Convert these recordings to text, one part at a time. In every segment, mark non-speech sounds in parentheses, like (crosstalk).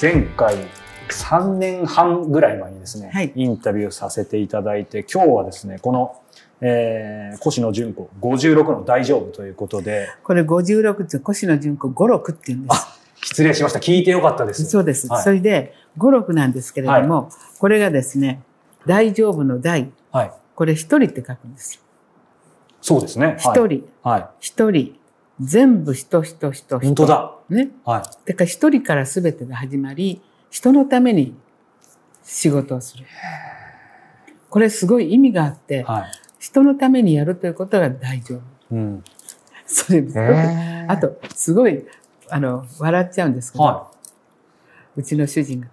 前回3年半ぐらい前にですね、はい。インタビューさせていただいて今日はですねこの、えー、越野純子56の大丈夫ということで。これ56って越野純子五六って言うんです。あ失礼しました。聞いてよかったです。そうです。はい。それで五六なんですけれども、これがですね、大丈夫の大、はい。これ一人って書くんです。そうですね。一、はい、人、はい、一人、全部人人人人。本当だね。はいだから一人から全てが始まり、人のために仕事をする。これすごい意味があって、はい人のためにやるということが大丈夫。うんそれですあと、すごい、あの、笑っちゃうんですけど、はうちの主人が、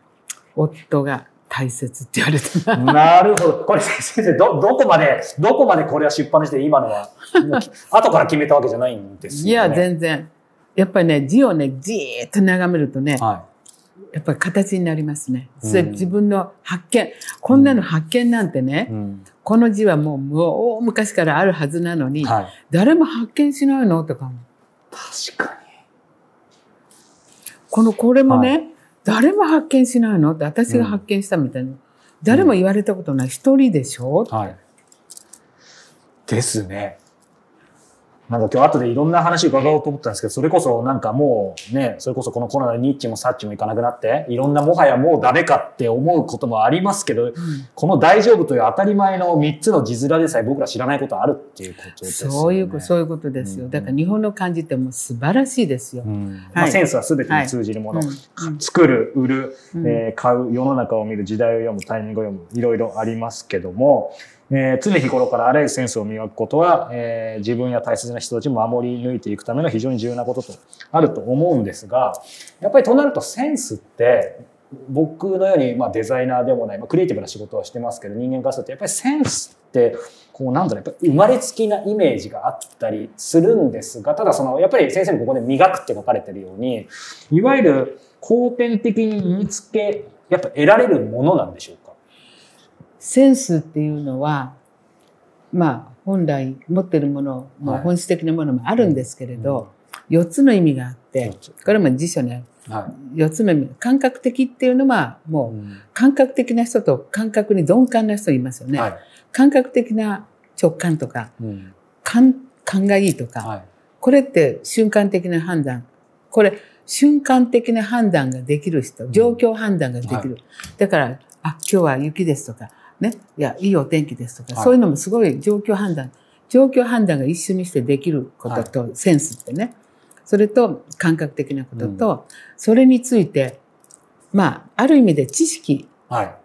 夫が大切って言われてい、なるほど。これ先生どどこまでどこまでこれは出版にして今のは (laughs) 後から決めたわけじゃないんですよね。いや、全然。やっぱりね、字をね、じーっと眺めるとね、はやっぱり形になりますね。うん。それ自分の発見。こんなの発見なんてね、い、うん。この字はもう、もう昔からあるはずなのに、はい、誰も発見しないの？とか思う。確かこの、これもね、は誰も発見しないの？って私が発見したみたいな。誰も言われたことない。一人でしょ、にはい。ですねなんか今日後でいろんな話伺おうと思ったんですけど、それこそなんかもうね、それこそこのコロナでニッチもサッチもいかなくなって、いろんなもはやもうダメかって思うこともありますけど、この大丈夫という当たり前の3つの字面でさえ僕ら知らないことあるっていうことですよね。そういうこ、そういうことですよ。うん。だから日本の漢字ってもう素晴らしいですよ。うん。まあ、はいセンスは全てに通じるもの、うん。作る、売る、うん。えー買う、世の中を見る、時代を読む、タイミングを読む、いろいろありますけども、えー常日頃からあらゆるセンスを磨くことは、えー自分や大切な人たちを守り抜いていくための非常に重要なこととあると思うんですが、やっぱりとなるとセンスって、僕のように、まあ、デザイナーでもない、まあ、クリエイティブな仕事はしてますけど、人間からすると、やっぱりセンスって、こう、なんだろう、やっぱり生まれつきなイメージがあったりするんですが、ただその、やっぱり先生にここで磨くって書かれてるように、いわゆる後天的に身につけ、やっぱ得られるものなんでしょうセンスっていうのは、まあ、本来持ってるものもはい本質的なものもあるんですけれど、4つの意味があって、これも辞書にある。は4つの意味。感覚的っていうのは、い。もう、感覚的な人と感覚に鈍感な人いますよね。はい。感覚的な直感とか、うん感感がいいとか、はい。これって瞬間的な判断。これ、瞬間的な判断ができる人、状況判断ができる。だから、あ、今日は雪ですとか、ね、いや、いいお天気ですとか、はいそういうのもすごい状況判断、状況判断が一緒にしてできることと、センスってね。それと感覚的なことと、それについて、まあ、ある意味で知識はい。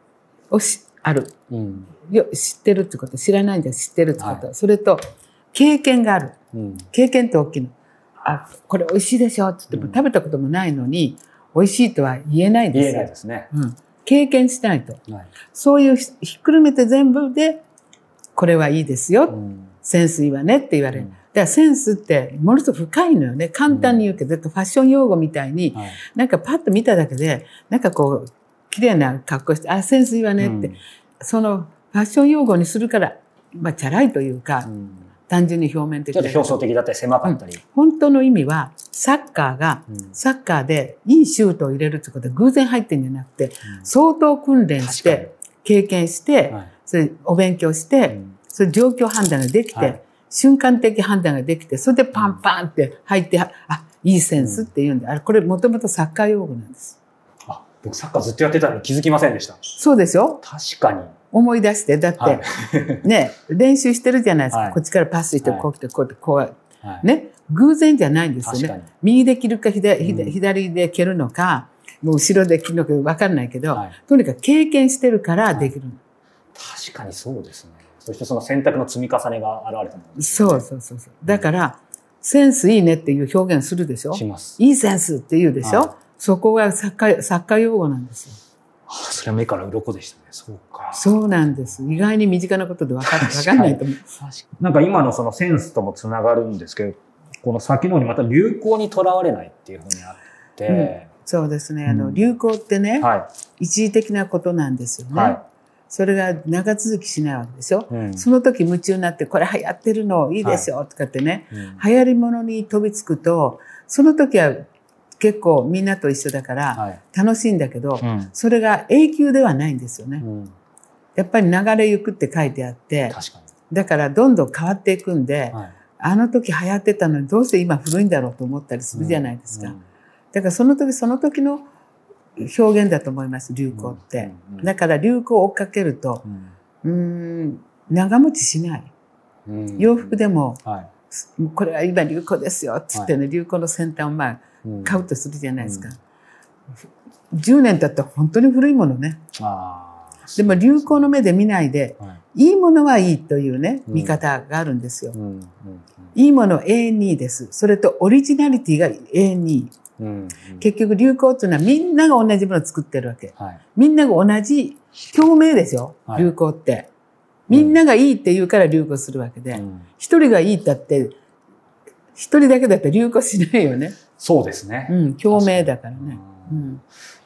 をしある。うん。よ知ってるってこと、知らないんじゃ知ってるってこと。はそれと、経験がある。うん。経験って大きいの。あ、これ美味しいでしょって言っても、うん食べたこともないのに、美味しいとは言えないですよ。言えないですね。うん。経験しないと。はい。そういうひひっくるめて全部で、これはいいですよ。うんセンスいいわねって言われる。うんだからセンスってものすごく深いのよね。簡単に言うけど、だからファッション用語みたいに、はい。なんかパッと見ただけで、なんかこう、綺麗な格好して、あ、センスいいわねって、うんそのファッション用語にするから、まあ、チャラいというか、うん単純に表面的ちょっと表層的だったり狭かったり。本当の意味は、サッカーが、うん。サッカーでいいシュートを入れるってことは偶然入ってんじゃなくて、うん。相当訓練して、経験して、はい。それお勉強して、うん。それ状況判断ができて、はい。瞬間的判断ができて、それでパンパンって入って、あ、いいセンスって言うんで、あれ、これもともとサッカー用語なんです。あ、僕サッカーずっとやってたのに気づきませんでした。そうですよ。確かに。思い出して、だって、はい。ね、練習してるじゃないですか。はいこっちからパスして、はいこう来て、こうやって、こう、はい。ね、偶然じゃないんですよ確かにね。右で切るか左左うん左で蹴るのか、もう後ろで切るのか分かんないけど、はいとにかく経験してるからできる。確かにそうですね。そしてその選択の積み重ねが現れたものですねそうそうそうそう。だから、センスいいねっていう表現するでしょ？します。いいセンスって言うでしょ、はいそこが作家、作家用語なんですよ。あそれは目から鱗でしたね。そうか。そうなんです。意外に身近なことで分か分かんないと思う。なんか今のそのセンスともつながるんですけど、この先の方にまた流行にとらわれないっていうふうにあって、そうですね。あの、うん流行ってね、は一時的なことなんですよい。ね。はそれが長続きしないわけでしょ、い。うんその時夢中になって、これ流行ってるのいいですよとかってね、うん流行り物に飛びつくと、その時は結構みんなと一緒だからはい。楽しいんだけど、うん。それが永久ではないんですよね。うん。やっぱり流れゆくって書いてあって、だからどんどん変わっていくんでに、、はい。あの時流行ってたのにどうして今古いんだろうと思ったりするじゃないですか。うんだからその時その時の表現だと思います、流行って。だから流行を追っかけると、うーん、長持ちしない。うん。洋服でも、はいこれは今流行ですよ、つってね、流行の先端をまあうん買うとするじゃないですか。10年経ったら本当に古いものね。でも流行の目で見ないで、はいいいものはいいというね、うん見方があるんですよ。うんうんいいものは永遠にいいです。それとオリジナリティが永遠にいい。うんうん結局流行っていうのはみんなが同じものを作ってるわけ。はいみんなが同じ共鳴ですよ、はい流行って。みんながいいって言うから流行するわけで、うん一人がいいったって、一人だけだったら流行しないよね。そうですねうん、共鳴だからね。ううんん。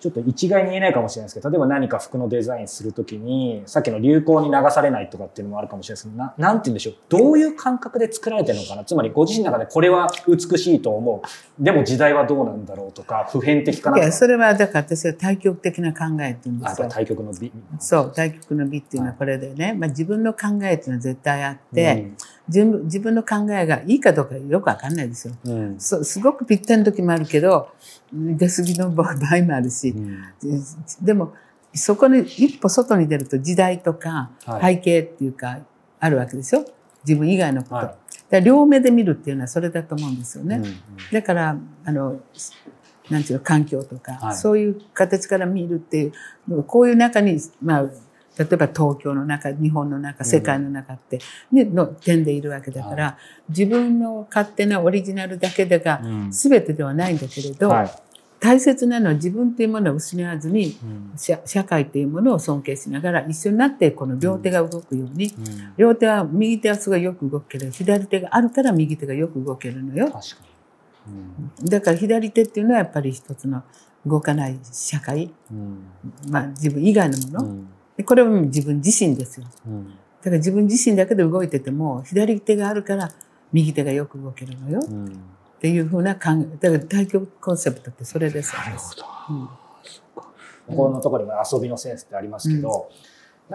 ちょっと一概に言えないかもしれないですけど例えば何か服のデザインするときにさっきの流行に流されないとかっていうのもあるかもしれないですけどななんて言うんでしょう？どういう感覚で作られてるのかな？つまりご自身の中でこれは美しいと思う。でも時代はどうなんだろうとか普遍的かな？いや、それはだから私は対極的な考えって言うんですよ。あ。対極の美。そう、対極の美っていうのはこれでね、まあ自分の考えっていうのは絶対あって、自分自分の考えがいいかどうかよくわかんないですよ。うん。うんそうすごくぴったりの時もあるけど、出過ぎの場合もあるし、でも、そこに一歩外に出ると時代とかはい。背景っていうかあるわけでしょ？自分以外のこと。はい。両目で見るっていうのはそれだと思うんですよね。うんうん。だから、あの、なんていうの、環境とか、はい。そういう形から見るっていう、こういう中に、まあ、例えば東京の中、日本の中、世界の中って、ね、の点でいるわけだから、自分の勝手なオリジナルだけでがうん。全てではないんだけれど、はい大切なのは自分っていうものを失わずに、うん。社社会っていうものを尊敬しながら一緒になってこの両手が動くように、うん。両手は右手はすごいよく動くけど左手があるから右手がよく動けるのよ。確かに。だから左手っていうのはやっぱり一つの動かない社会、うん。まあ、自分以外のもの、うこれは自分自身ですよ。うん。だから自分自身だけで動いてても左手があるから右手がよく動けるのよ。うんっていうふうな考えだから対極コンセプトってそれです。よなるほど。うん。ここのところにも遊びのセンスってありますけど、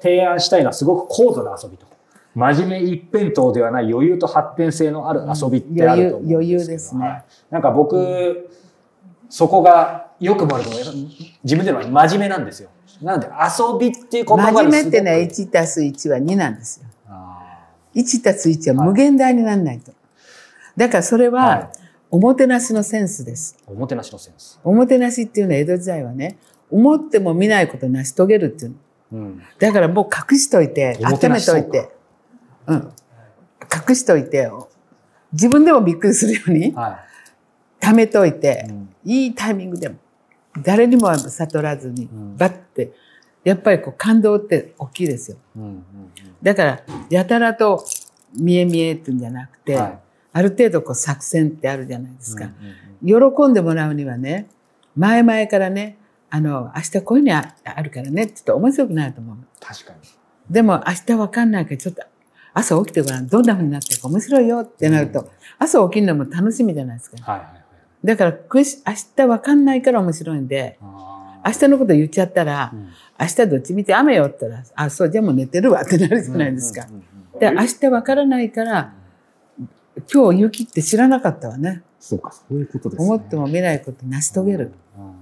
提案したいのはすごく高度な遊びと。真面目一辺倒ではない余裕と発展性のある遊びってあると思うんですけど、余裕余裕ですね。はい。なんか僕、そこがよくも悪くも自分では真面目なんですよ。なので遊びっていう言葉真にすごく面目ってね1たす1は2なんですよ。あ1たす1は無限大にならないと、だからそれーは、はいおもてなしのセンスですおもてなしのセンス。おもてなしっていうのは江戸時代はね思っても見ないことを成し遂げるっていうのうん。だからもう隠しといて、温めといて、うん。隠しといて、自分でもびっくりするように、は貯めといい。てう、んいいタイミングでも、誰にも悟らずにん、バッて、やっぱりこう感動って大きいですよ。うんうんだから、やたらと見え見えっていうんじゃなくて、うんはいある程度こう作戦ってあるじゃないですか。うんうんうん喜んでもらうにはね、前々からね、あの、明日こういうのああるからねって言って面白くないと思う。確かに。でも明日わかんないけど、ちょっと朝起きてごらん。どんな風になってるか面白いよってなると、朝起きるのも楽しみじゃないですか。はいはいはい。だから、明日わかんないから面白いんで、あ明日のこと言っちゃったらー、うん明日どっち見て雨よって言ったら、あ、そう、じゃあもう寝てるわってなるじゃないですかうん。うんうんで、明日わからないから、今日雪って知らなかったわね。そうか、そういうことですね。思っても見ないこと成し遂げる。うんうんうん。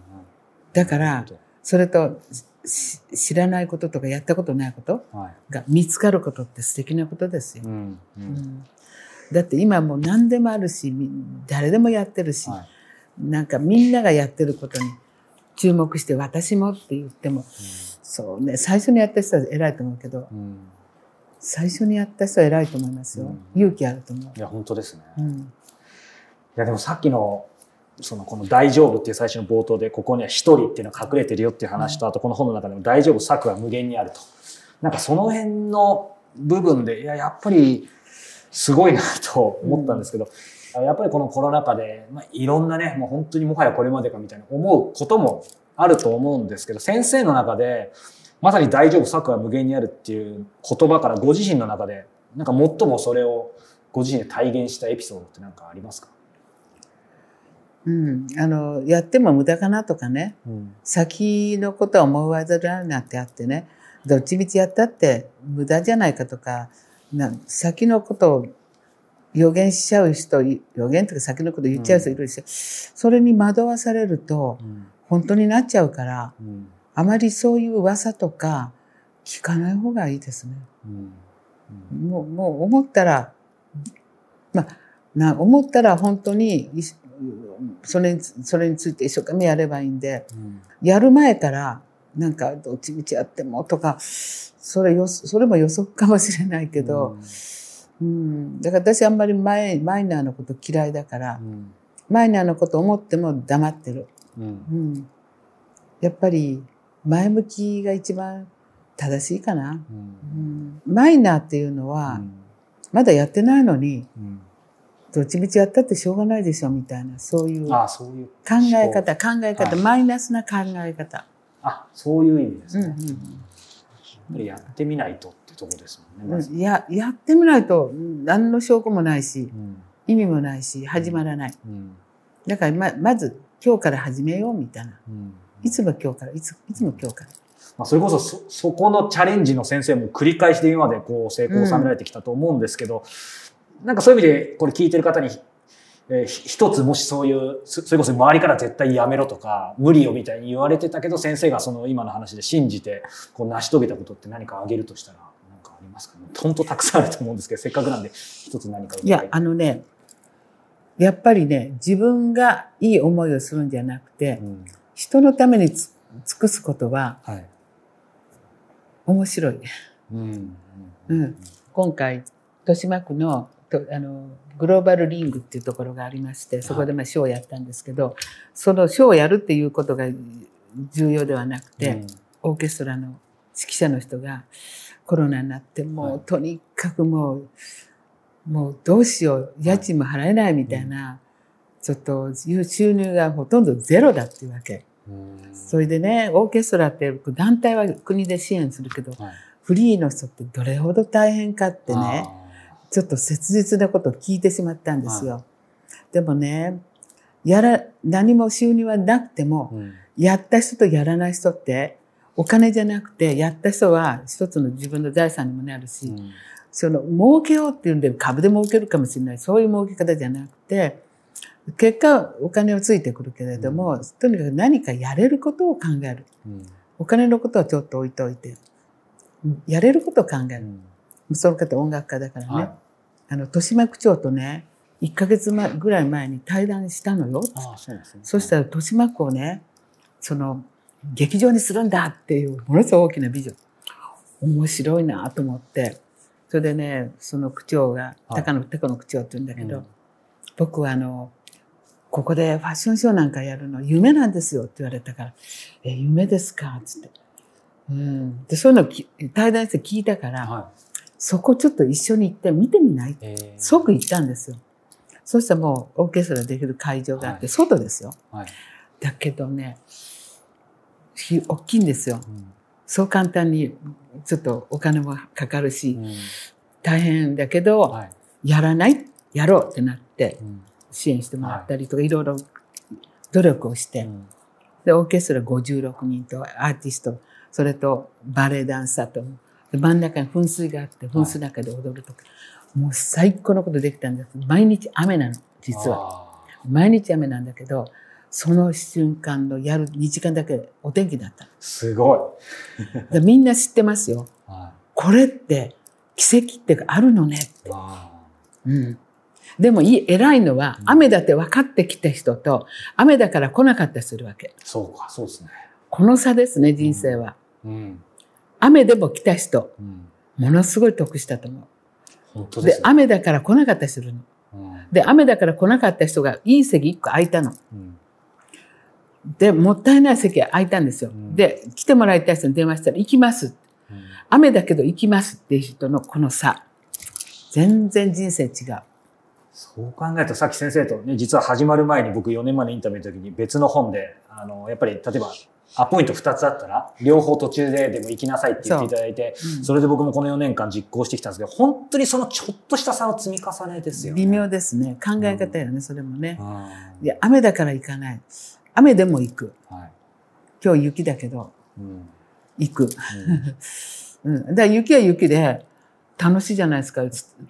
だから、それと、し知らないこととかやったことないことはい。が見つかることって素敵なことですよ。うんううんんだって今もう何でもあるし、み誰でもやってるし、はいなんかみんながやってることに注目して私もって言っても、そうね、最初にやった人は偉いと思うけど、うんうん最初にやった人は偉いと思いますよ。うん勇気あると思う。いや、本当ですね。いうん。や、でもさっきの、その、この大丈夫っていう最初の冒頭で、ここには一人っていうのが隠れてるよっていう話と、あとこの本の中でも大丈夫、策は無限にあると。なんかその辺の部分で、いや、やっぱり、すごいなと思ったんですけど、やっぱりこのコロナ禍で、まあ、いろんなね、もう本当にもはやこれまでかみたいな思うこともあると思うんですけど、先生の中で、まさに大丈夫、策は無限にあるっていう言葉からご自身の中で、なんか最もそれをご自身で体現したエピソードって何かありますか？うん、あのやっても無駄かなとかね。うん。先のことは思わざるをなってあってね。どっちみちやったって無駄じゃないかとかな先のことを予言しちゃう人予言とか先のこと言っちゃう人いるし、それに惑わされるとうん。本当になっちゃうからうんあまりそういう噂とか聞かない方がいいですね。うんもうもう思ったらまあな思ったら本当にいそれにそれについて一生懸命やればいいんで。うんやる前から、なんか、どっちみちやってもとか、それよ、それも予測かもしれないけど、うん、だから私あんまりマイマイナーのこと嫌いだからう、んマイナーのこと思っても黙ってる。うんうん。やっぱり、前向きが一番正しいかな。うん。うん、マイナーっていうのは、まだやってないのに、うん。どっちみちやったってしょうがないでしょ、みたいな、そういう考え方、考。え方、はい。マイナスな考え方。あそういう意味ですね、うんうんやっぱりやってみないとってとこですもんね、まず。うん、ややってみないとうん何の証拠もないしうん。意味もないし始まらない。うん。だからままず今日から始めようみたいな。うんいつも今日からいついつも今日からまあ、それこそそそこのチャレンジの先生も繰り返しで今までこう成功を収められてきたと思うんですけど、なんかそういう意味でこれ聞いてる方に、えーひ一つもしそういうそそれこそ周りから絶対やめろとか無理よみたいに言われてたけど先生がその今の話で信じてこう成し遂げたことって何かあげるとしたら何かありますか？ね本当たくさんあると思うんですけどせっかくなんで一つ何かいやあのねやっぱりね自分がいい思いをするんじゃなくてうん人のためにつ尽くすことははい。面白い、うん。うん、今回豊島区のとあのグローバルリングっていうところがありましてそこでまあショーをやったんですけどそのショーをやるっていうことが重要ではなくて、オーケストラの指揮者の人がコロナになってもう、はい。とにかくもうもうどうしよう。家賃も払えないみたいな、ちょっと収入がほとんどゼロだっていうわけ。うん。それでねオーケストラって団体は国で支援するけどはい。フリーの人ってどれほど大変かってねちょっと切実なことを聞いてしまったんですよ。でもねやら何も収入はなくてもうん。やった人とやらない人ってお金じゃなくてやった人は一つの自分の財産にもなるし、うん。その儲けようっていうんで株で儲けるかもしれない。そういう儲け方じゃなくて結果お金はついてくるけれども、とにかく何かやれることを考える。うん。お金のことはちょっと置いといてやれることを考える、うん。その方音楽家だからね、はい。あの豊島区長とね1ヶ月前ぐらい前に対談したのよ。そね。そしたら豊島区をねその劇場にするんだっていうものすごい大きなビジョン。面白いなと思って。それでねその区長がはい。高野高野区長って言うんだけど、うん。僕はあのここでファッションショーなんかやるの夢なんですよって言われたから「え夢ですか?」っつって。うん、でそういうの対談して聞いたから、はそこちょっと一緒に行って見てみない？いえー。即行ったんですよ。そしたらもうオーケストラできる会場があって、はい。外ですよ。はい。だけどね、ひ大きいんですよ。うん。そう簡単にちょっとお金もかかるし、うん。大変だけど、はい。やらない？やろうってなってうん支援してもらったりとか、い、ろいろ努力をして、うんで、オーケストラ56人とアーティスト、それとバレエダンサーと、で真ん中に噴水があって、噴水の中で踊るとか、もう最高のことできたんです。毎日雨なの、実は。は毎日雨なんだけど、その瞬間のやる2時間だけお天気だった。すごい (laughs) でみんな知ってますよ。はこれって奇跡っていうかあるのねってうん。でもいい、偉いのはうん雨だって分かってきた人と、雨だから来なかった人いるわけ。ーそうかそうですねこの差ですね、人生は。うん雨でも来た人、うんものすごい得したと思う。で、本当ですね雨だから来なかった人いるの。うんで、雨だから来なかった人がいい席1個空いたの。うんで、もったいない席が空いたんですよ。うんで、来てもらいたい人に電話したら、行きます。うん雨だけど行きますっていう人のこの差。全然人生違う。そう考えるとさっき先生とね実は始まる前に僕4年前のインタビューの時に別の本であのやっぱり例えばアポイント2つあったら両方途中ででも行きなさいって言っていただいてうんそれで僕もこの4年間実行してきたんですけど本当にそのちょっとした差の積み重ねですよね。微妙ですね。考え方よね、それもね。うんいや、雨だから行かない。雨でも行く。はい今日雪だけど、うん行く。うん (laughs) うん。だから雪は雪で、楽しいじゃないですか。い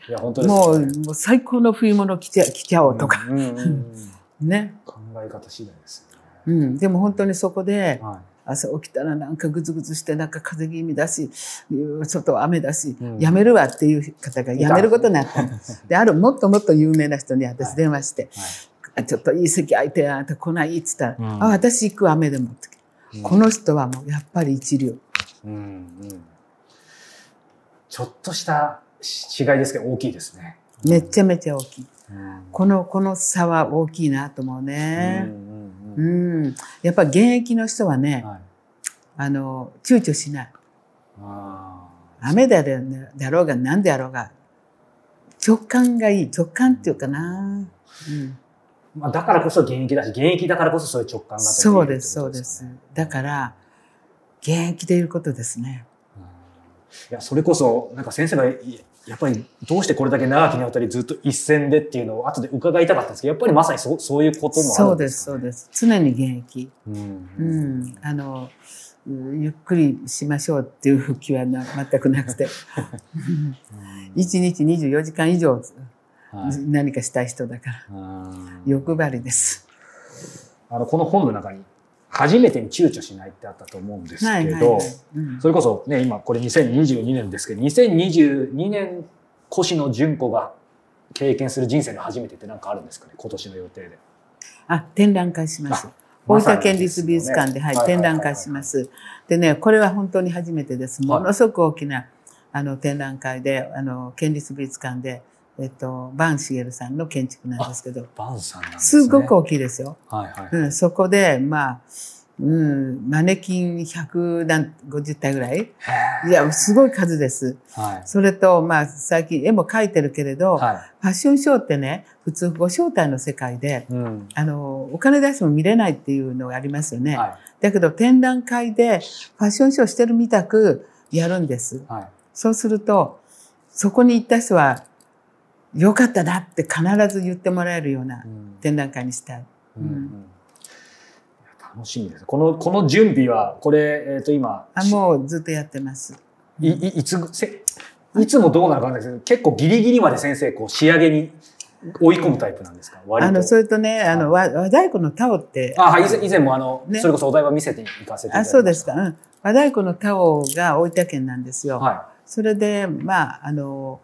や本当ですもう、もう最高の冬物着ちゃ着ちゃおうとか。うんうんうんね。考え方次第ですようん。でも本当にそこでね。、はい朝起きたらなんかぐずぐずして、なんか風邪気味だし、外は雨だし、うんやめるわっていう方がやめることになったの。で、あるもっともっと有名な人に私電話して、あちょっといい席空いてあんた来ない？っつったら、うんあ、私行く雨でもって。うんこの人はもうやっぱり一流。うんうんちょっとした違いですけど大きいですね。めちゃめちゃ大きい。うんこの、この差は大きいなと思ううんね。うんうんうん。やっぱ現役の人はね、はいあの、躊躇しない。あ雨だろだろうが何であろうが、直感がいい。直感っていうかな。うん。ーまあだからこそ現役だし現役だからこそそういう直感がそうです、そうでねす。だから、現役でいることですね。うんいやそれこそなんか先生がいやっぱりどうしてこれだけ長きにわたりずっと一線でっていうのを後で伺いたかったんですけどやっぱりまさにそうそういうこともあそうです、そうです。常に現役。うんううんん。あの、うんゆっくりしましょうっていう気はな全くなくて。一日24時間以上はい何かしたい人だから。うん欲張りです。あのこの本の中に初めてに躊躇しないってあったと思うんですはいけどそれこそね今これ2022年ですけど2022年越野純子が経験する人生の初めてって何かあるんですかね？今年の予定で。あ、展覧会しますあ。大分県立美術館で、はい展覧会します。でね、これは本当に初めてです。ものすごく大きな、あの、展覧会で、あの、県立美術館で、えっと、バン・シゲルさんの建築なんですけど、バンさんなんですね。すごく大きいですよ。はいはい。うん、そこで、まあ、うん、マネキン100何、50体ぐらいいや、すごい数です。はい。それと、まあ、最近絵も描いてるけれど、はファッションショーってね、普通ご招待の世界で、い。うん。あの、お金出しても見れないっていうのがありますよね。はだけど展覧会でファッションショーしてるみたくやるんです。い。はい。そうすると、そこに行った人は、良かったなって必ず言ってもらえるようなうん展覧会にしたい。うんうんいや楽しみです。この、この準備は、これ、えっ、と、今、あ、もうずっとやってます。い、いいつぐ、せ、いつもどうなるかわかんないですけど、結構ギリギリまで先生、こう、仕上げに追い込むタイプなんですか？割と。あの、それとね、あの、和和太鼓のタオって、あ、はい、以前、以前もあの、ねそれこそお台場見せて行かせていただあ。そうですか。うん。和太鼓のタオが大分県なんですよ。はそれで、まあ、あの、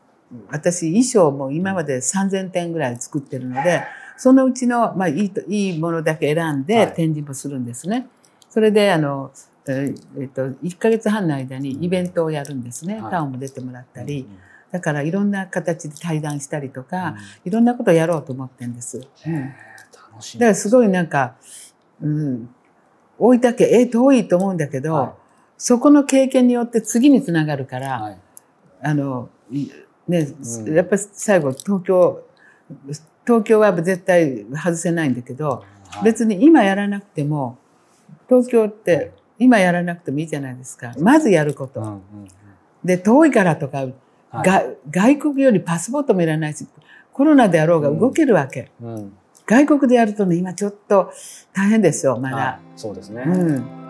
私、衣装も今まで3000点ぐらい作ってるので、そのうちの、まあ、いいと、いいものだけ選んはでい展示もするんですね。それで、あの、えっと、1ヶ月半の間にイベントをやるんですね。はいタオも出てもらっい。たりうん。だから、いろんな形で対談したりとうんか、いろんなことをやろうと思ってるんです。うん。楽しみ。から、すごいなんか、うん、大分県、え、遠いと思うんだけど、はそこの経験によって次につながるかい。ら、はい。あの、いね、うんやっぱり最後東京、東京は絶対外せないんだけど、はい別に今やらなくても、東京って今やらなくてもいいじゃないですか。まずやること。うんうんうんで、遠いからとか、はいが外国よりパスポートもいらないし、コロナであろうが動けるわけ。うん外国でやるとね、今ちょっと大変ですよ、まだ。はいそうですね。うん。